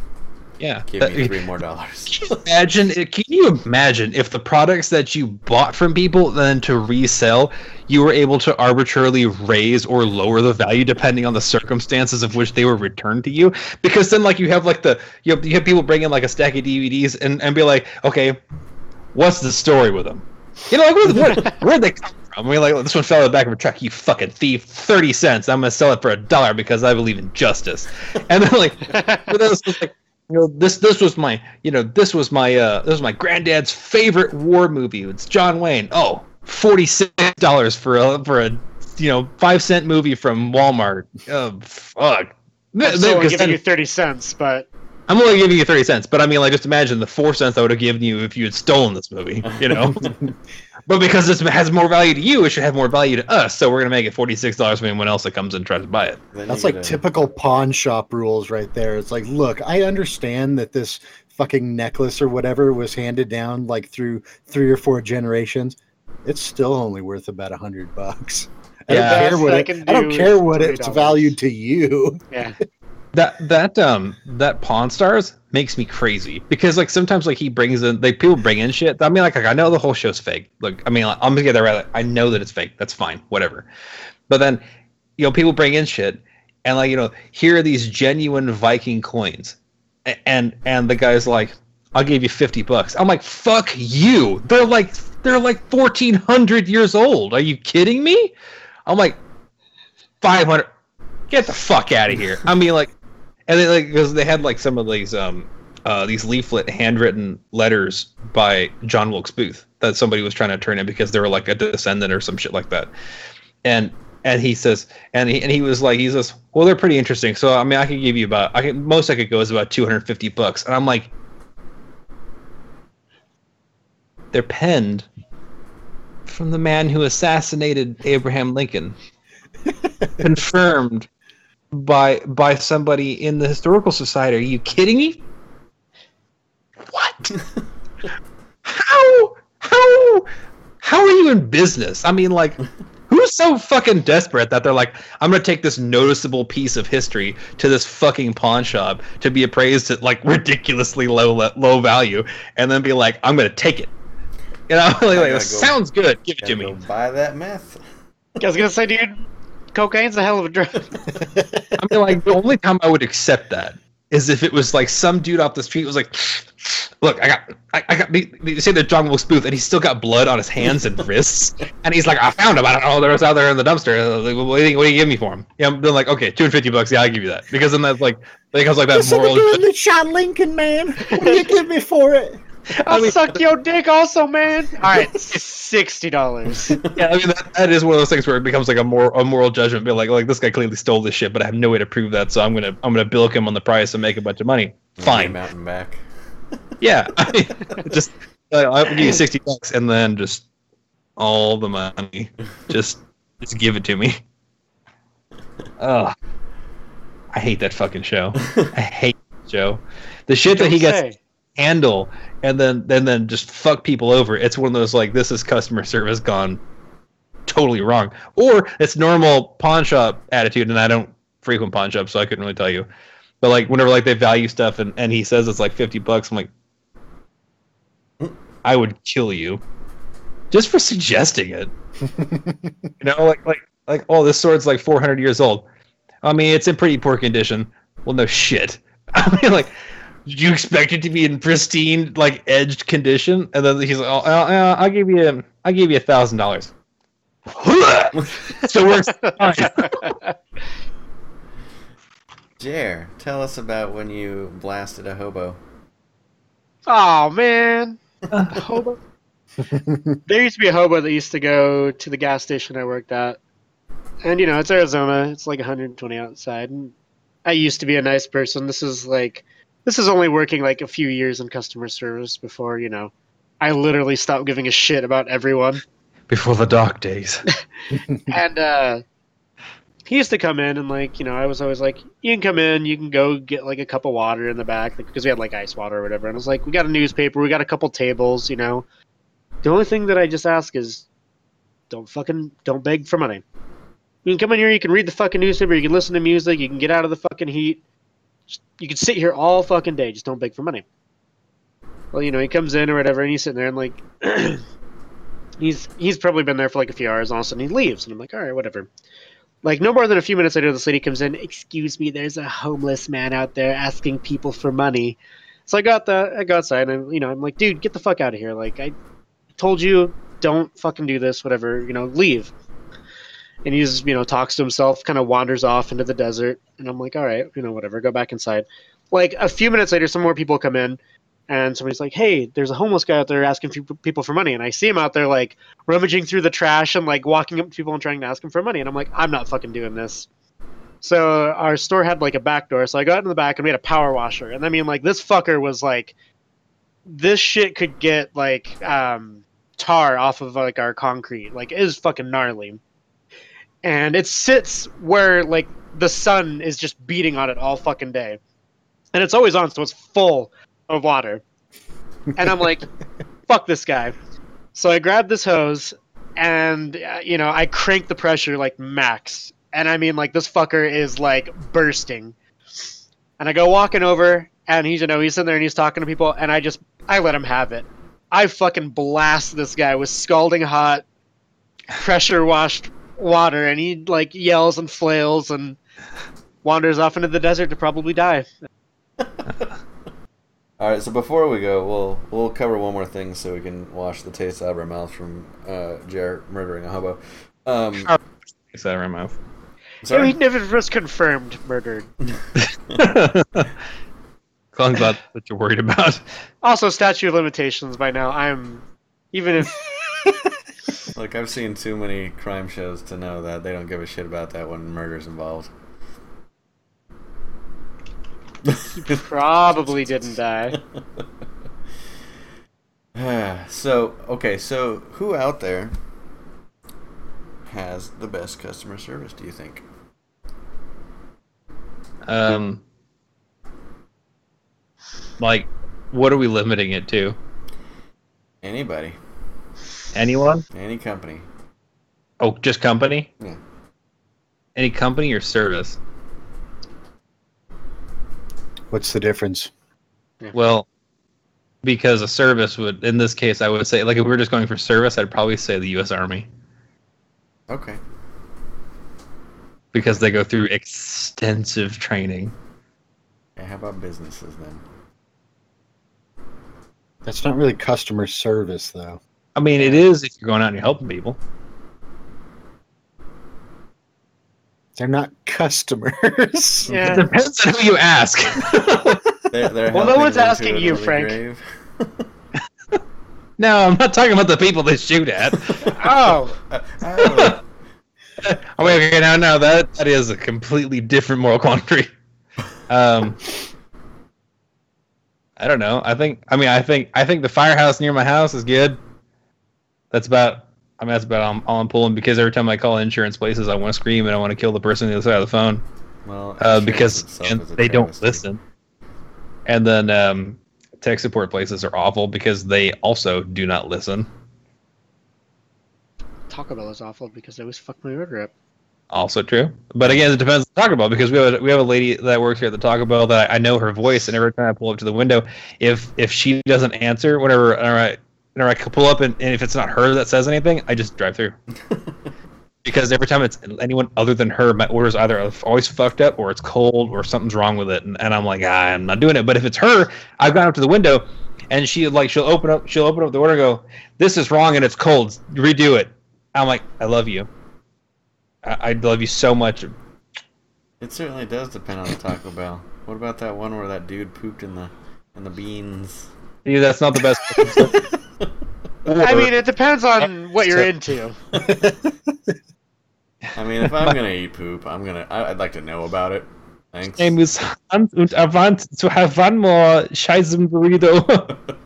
Yeah Give that- me uh, three more dollars. *laughs* Can you imagine? Can you imagine if the products that you bought from people then to resell, you were able to arbitrarily raise or lower the value depending on the circumstances of which they were returned to you? Because then, like, you have like the you have, you have people bring in like a stack of DVDs and and be like, okay, what's the story with them? You know, like where, where, *laughs* where'd they come from? I mean, like this one fell in the back of a truck. You fucking thief! Thirty cents. I'm gonna sell it for a dollar because I believe in justice. And then like, but then it's like you know this this was my you know this was my uh this was my granddad's favorite war movie. It's john wayne. Oh 46 dollars for a for a you know five cent movie from walmart. Oh fuck. I'm still only giving then- you thirty cents, but i'm only giving you 30 cents but i mean like just imagine the four cents i would have given you if you had stolen this movie you know *laughs* but because this has more value to you it should have more value to us so we're gonna make it 46 dollars for anyone else that comes and tries to buy it That's like gotta- typical pawn shop rules right there. It's like, look, I understand that this fucking necklace or whatever was handed down like through three or four generations. It's still only worth about a hundred bucks. I Yeah. don't care Best what I it, can I don't care what it's valued to you. yeah. *laughs* that that um that pawn stars makes me crazy because like sometimes like he brings in like people bring in shit. I mean like, like i know the whole show's fake. Like i mean like, i'm gonna get that right. Like, i know that it's fake. That's fine. Whatever. But then you know people bring in shit and like you know here are these genuine viking coins. A- and and the guy's like i'll give you 50 bucks. I'm like fuck you. They're like they're like 1400 years old. Are you kidding me? I'm like 500 get the fuck out of here. I mean like and then like because they had like some of these um uh these leaflet handwritten letters by John Wilkes Booth that somebody was trying to turn in because they were like a descendant or some shit like that. And and he says and he and he was like he says, Well they're pretty interesting. So I mean I could give you about I can most I could go is about two hundred fifty bucks. And I'm like they're penned from the man who assassinated Abraham Lincoln. *laughs* Confirmed by by somebody in the historical society. Are you kidding me? What? *laughs* how how how are you in business? I mean, like, who's so fucking desperate that they're like, I'm gonna take this noticeable piece of history to this fucking pawn shop to be appraised at like ridiculously low low value, and then be like, I'm gonna take it. You know, *laughs* like, gotta like, go- sounds good. Give it Gotta to go me. buy that meth. I was gonna say, dude, cocaine's a hell of a drug. *laughs* I mean, like the only time I would accept that is if it was like some dude off the street was like, "Look, I got, I, I got." They, they say they're John Wilkes Booth, and he's still got blood on his hands and wrists, *laughs* and he's like, "I found him. I don't know. There was out there in the dumpster. Like, what, do you, what do you give me for him?" Yeah, I'm like, "Okay, two hundred fifty bucks. Yeah, I give you that." Because then that's like, that becomes like that Listen to moral. doing the shot Lincoln, man. What do you give me for it? I'll *laughs* I mean- suck your dick also, man. All right, *laughs* sixty dollars. Yeah, I mean that, that is one of those things where it becomes like a more a moral judgment. Be like, like this guy clearly stole this shit, but I have no way to prove that, so I'm gonna I'm gonna bilk him on the price and make a bunch of money. Fine. Mountain back. *laughs* Yeah, I mean, just uh, I'll give you sixty bucks and then just all the money. Just just give it to me. Ugh. I hate that fucking show. I hate that show. The shit that he gets handle and then then then just fuck people over. It's one of those like this is customer service gone totally wrong. Or it's normal pawn shop attitude and I don't frequent pawn shops so I couldn't really tell you. But like whenever like they value stuff and, and he says it's like fifty bucks, I'm like I would kill you. Just for suggesting it. *laughs* you know, like like like oh this sword's like four hundred years old. I mean it's in pretty poor condition. Well no shit. *laughs* I mean like did you expect it to be in pristine, like edged condition? And then he's like, "Oh, uh, uh, I'll give you, I'll give you a thousand dollars." *laughs* So we're fine. *laughs* Jer, tell us about when you blasted a hobo. Oh man, hobo. *laughs* there used to be a hobo that used to go to the gas station I worked at, and you know it's Arizona. It's like 120 outside, and I used to be a nice person. This is like, this is only working like a few years in customer service before you know, I literally stopped giving a shit about everyone. Before the dark days. *laughs* *laughs* and uh he used to come in and like you know i was always like you can come in you can go get like a cup of water in the back like, because we had like ice water or whatever and i was like we got a newspaper we got a couple tables you know the only thing that i just ask is don't fucking don't beg for money you can come in here you can read the fucking newspaper you can listen to music you can get out of the fucking heat you can sit here all fucking day just don't beg for money well you know he comes in or whatever and he's sitting there and like *clears throat* he's he's probably been there for like a few hours. All of a sudden he leaves, and I'm like, all right, whatever. Like no more than a few minutes later, this lady comes in. Excuse me, there's a homeless man out there asking people for money. So I got the I go outside, and you know I'm like, dude, get the fuck out of here. Like I told you, don't fucking do this. Whatever, you know, leave. And he's you know talks to himself, kind of wanders off into the desert, and I'm like, all right, you know, whatever, go back inside. Like a few minutes later, some more people come in, and somebody's like, "Hey, there's a homeless guy out there asking people for money," and I see him out there like rummaging through the trash and like walking up to people and trying to ask them for money, and I'm like, "I'm not fucking doing this." So our store had like a back door, so I got in the back and we had a power washer, and I mean like this fucker was like, this shit could get like um, tar off of like our concrete, like it is fucking gnarly, and it sits where like the sun is just beating on it all fucking day, and it's always on, so it's full of water. And I'm like, *laughs* fuck this guy. So I grabbed this hose and, uh, you know, I crank the pressure like max. And I mean, like, this fucker is like bursting. And I go walking over and he's, you know, he's sitting there and he's talking to people and I just, I let him have it. I fucking blast this guy with scalding hot, pressure washed water and he like yells and flails and wanders off into the desert to probably die. *laughs* All right, so before we go, we'll we'll cover one more thing so we can wash the taste out of our mouth from uh, Jarrett murdering a hobo. Um, Is that right, mouth? So he sorry. never was confirmed murdered. I'm glad that you're worried about. Also, statute of limitations by now. I'm even if *laughs* Look, I've seen too many crime shows to know that they don't give a shit about that when murder's involved. he probably didn't die. *sighs* so okay, so who out there has the best customer service? Do you think? Um, like, what are we limiting it to? Anybody, Anyone? any company. Oh, just company? Yeah. Any company or service? What's the difference? Well, because a service would, in this case, I would say, like, if we were just going for service, I'd probably say the U.S. Army. Okay. because they go through extensive training. Yeah, how about businesses then? That's not really customer service, though. I mean, it is if you're going out and you're helping people. They're not customers. *laughs* It depends on who you ask. *laughs* They're, they're Well, no one's asking you, Frank. *laughs* no, I'm not talking about the people they shoot at. Oh, Oh, I mean, okay, now, now that that is a completely different moral quandary. Um, I don't know. I think. I mean, I think. I think the firehouse near my house is good. That's about. I mean, that's about all I'm, all I'm pulling because every time I call insurance places, I want to scream and I want to kill the person on the other side of the phone well, uh, because and is a they don't listen. And then um, tech support places are awful because they also do not listen. Taco Bell is awful because they always fuck my order up. Also true, but again, it depends on Taco Bell because we have a, we have a lady that works here at the Taco Bell that I, I know her voice, and every time I pull up to the window, if if she doesn't answer, whenever whenever I, whenever I pull up and, and if it's not her that says anything, I just drive through *laughs* because every time it's anyone other than her, my order's either always fucked up or it's cold or something's wrong with it, and, and I'm like, ah, I'm not doing it. But if it's her, I've gone up to the window, and she like she'll open up she'll open up the order, and go, this is wrong and it's cold, redo it. I'm like, I love you. I, I love you so much. It certainly does depend on the Taco Bell. What about that one where that dude pooped in the in the beans? Yeah, that's not the best. *laughs* I mean, it depends on what you're into. I mean, if I'm gonna *laughs* eat poop, I'm gonna. I, I'd like to know about it. Thanks. name is Hans und I want to have one more Scheißen burrito. *laughs*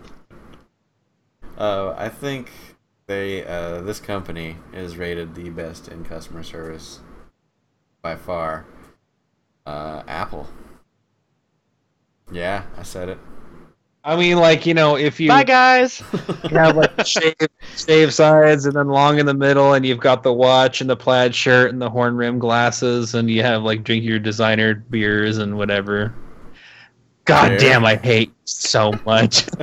Uh, I think they uh, this company is rated the best in customer service by far. Uh, Apple. Yeah, I said it. I mean, like you know, if you Bye, guys. *laughs* have like *laughs* shave, shave sides and then long in the middle, and you've got the watch and the plaid shirt and the horn rim glasses, and you have like drink your designer beers and whatever. God Yeah. damn, I hate so much. *laughs*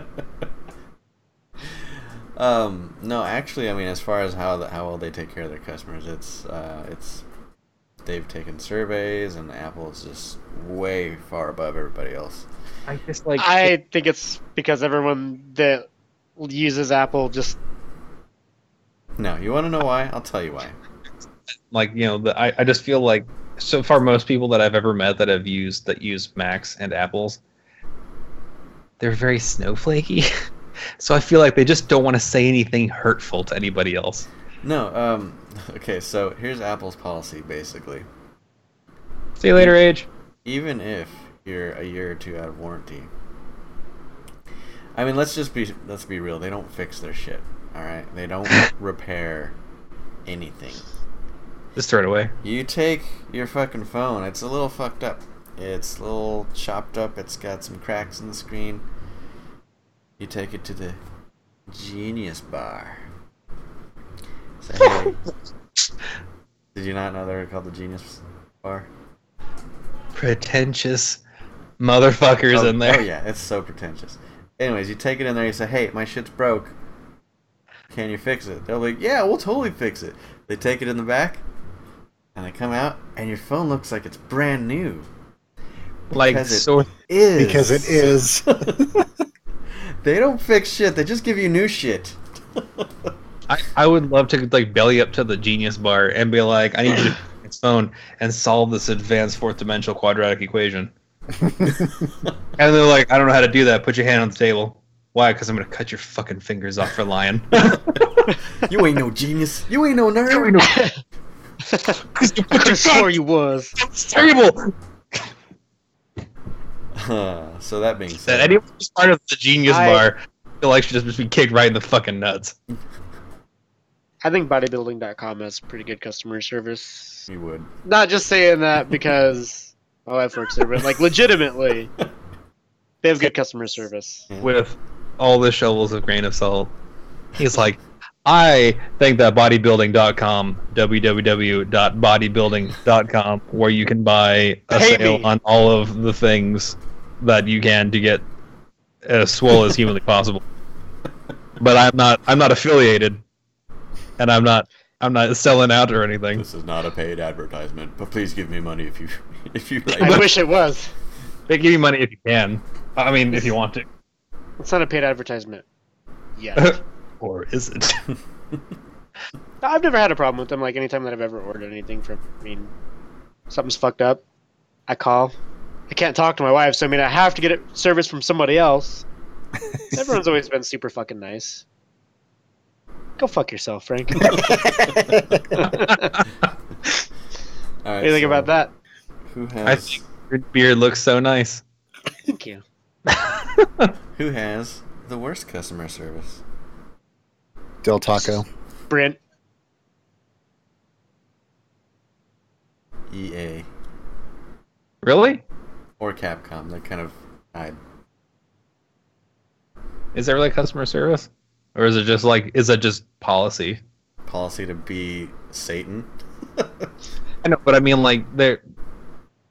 Um, no, actually, I mean, as far as how the, how well they take care of their customers, it's uh, it's they've taken surveys, and Apple is just way far above everybody else. I just like I think it's because everyone that uses Apple just No, you want to know why? I'll tell you why. *laughs* like you know the, I, I just feel like so far most people that i've ever met that have used that use macs and apples they're very snowflakey *laughs* so i feel like they just don't want to say anything hurtful to anybody else No, um, *laughs* okay, so here's Apple's policy basically. see you later age even if you're a year or two out of warranty. I mean, let's just be let's be real. They don't fix their shit. All right, they don't *laughs* repair anything. just throw it away You take your fucking phone. It's a little fucked up. It's a little chopped up. It's got some cracks in the screen. You take it to the Genius Bar. *laughs* Did you not know they were called the Genius Bar? pretentious motherfuckers oh, in there Oh yeah, it's so pretentious. Anyways, you take it in there. You say, "Hey, my shit's broke. Can you fix it?" They're like, "Yeah, we'll totally fix it." They take it in the back, and they come out, and your phone looks like it's brand new. like because it so Is because it is. *laughs* they don't fix shit. They just give you new shit. I, I would love to like belly up to the genius bar and be like i need you to take this phone and solve this advanced fourth dimensional quadratic equation *laughs* And they're like, I don't know how to do that. Put your hand on the table. Why? Because I'm gonna cut your fucking fingers off for lying. *laughs* you ain't no genius. You ain't no nerd. Because you *laughs* I put could your have swore fucking you was. on the table. so that being That said, anyone who's part of the genius I- bar feel like should just be kicked right in the fucking nuts. I think bodybuilding.com has pretty good customer service. you would. Not just saying that because Oh, my wife works there, but like legitimately, *laughs* they have good customer service. with all the shovels of grain of salt. He's like, I think that bodybuilding.com, www.bodybuilding.com, where you can buy a Pay sale me. on all of the things that you can to get as swole as *laughs* humanly possible. But I'm not I'm not affiliated and I'm not I'm not selling out or anything. This is not a paid advertisement, but please give me money if you *laughs* if you I wish it was. They give you money if you can. I mean, if you want to. It's not a paid advertisement. Yeah. *laughs* or is it? *laughs* I've never had a problem with them. Like anytime that I've ever ordered anything from, I mean, something's fucked up. I call. I can't talk to my wife, so I mean, I have to get it service from somebody else. Everyone's always been super fucking nice. Go fuck yourself, Frank. what do you think so about that? Who I has think your beard looks so nice. Thank you. *laughs* who has the worst customer service? Del Taco. Brent. EA Really? or Capcom? They kind of died. Is there really customer service, or is it just like is it just policy? Policy to be Satan. *laughs* I know, but I mean, like there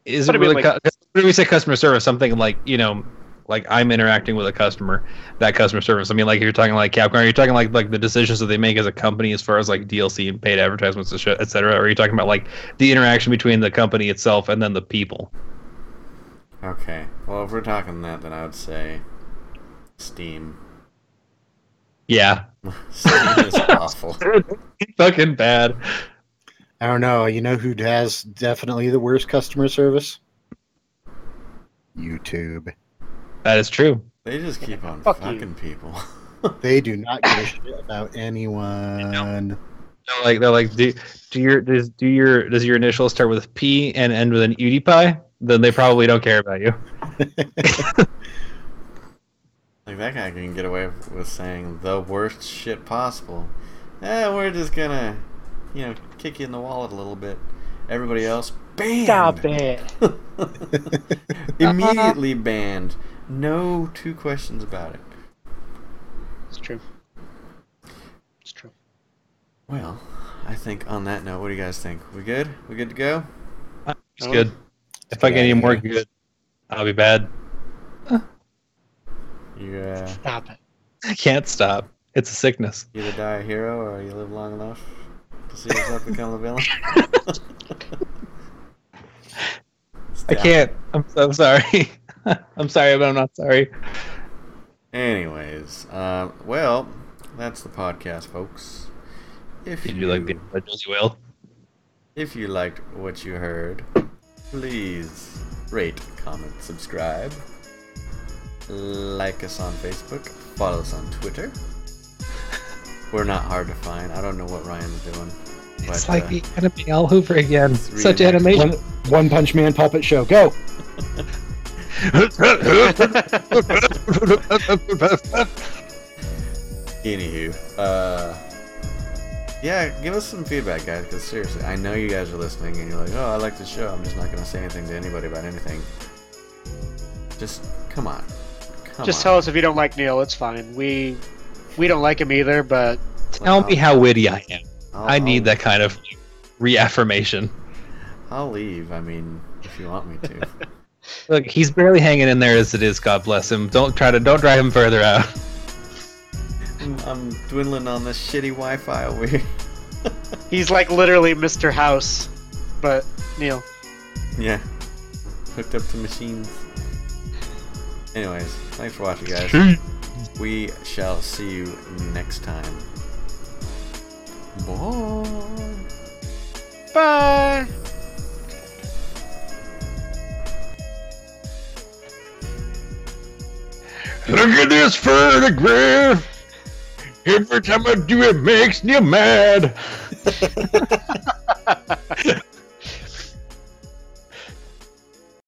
is But it I mean, really? like- cu- when we say customer service, something like you know, like I'm interacting with a customer, that customer service. I mean, like you're talking like Capcom, you're you talking like like the decisions that they make as a company as far as like DLC and paid advertisements, and shit, et cetera? Or are you talking about like the interaction between the company itself and then the people? Okay. Well, if we're talking that, then I would say Steam. Yeah, Steam is *laughs* awful. fucking bad. I don't know. You know who has definitely the worst customer service? YouTube. That is true. They just keep on Fuck you. fucking people. *laughs* They do not give a shit about anyone. They're like they're like do, do your does do your does your initials start with P and end with an UDPie? Then they probably don't care about you. *laughs* Like that guy can get away with saying the worst shit possible. Eh, we're just gonna, you know, kick you in the wallet a little bit. Everybody else banned. Stop it. *laughs* Immediately banned. No two questions about it. It's true. It's true. Well, I think on that note, what do you guys think? We good? We good to go? It's good. If I get any more good, I'll be bad. You uh, Stop it. I can't stop. It's a sickness. either die a hero or you live long enough to see yourself become a villain. *laughs* I can't. I'm so sorry. *laughs* I'm sorry, but I'm not sorry. Anyways, um, well, that's the podcast, folks. If Did you like the the Josie Whale? If you liked what you heard, please rate, comment, subscribe. Like us on Facebook. Follow us on Twitter. *laughs* We're not hard to find. I don't know what Ryan's doing. It's but, like uh, the anime Al Hoover again. Such animation. One, one Punch Man puppet show. Go. *laughs* Anywho, uh, yeah, give us some feedback, guys. Because seriously, I know you guys are listening, and you're like, "Oh, I like the show." I'm just not gonna say anything to anybody about anything. Just come on, come Just on. tell us if you don't like Neil. It's fine. We we don't like him either, but Tell me how witty I am. I'll- I need I'll- that kind of reaffirmation. I'll leave. I mean, if you want me to. *laughs* *laughs* Look, he's barely hanging in there as it is. God bless him. Don't try to don't drag him further out. I'm, I'm dwindling on this shitty Wi-Fi over here. *laughs* he's like literally Mr. House. But Neil, yeah, hooked up to machines. Anyways, thanks for watching, guys. We shall see you next time. Bye. bye. Look at this photograph. Every time I do it makes me mad. *laughs*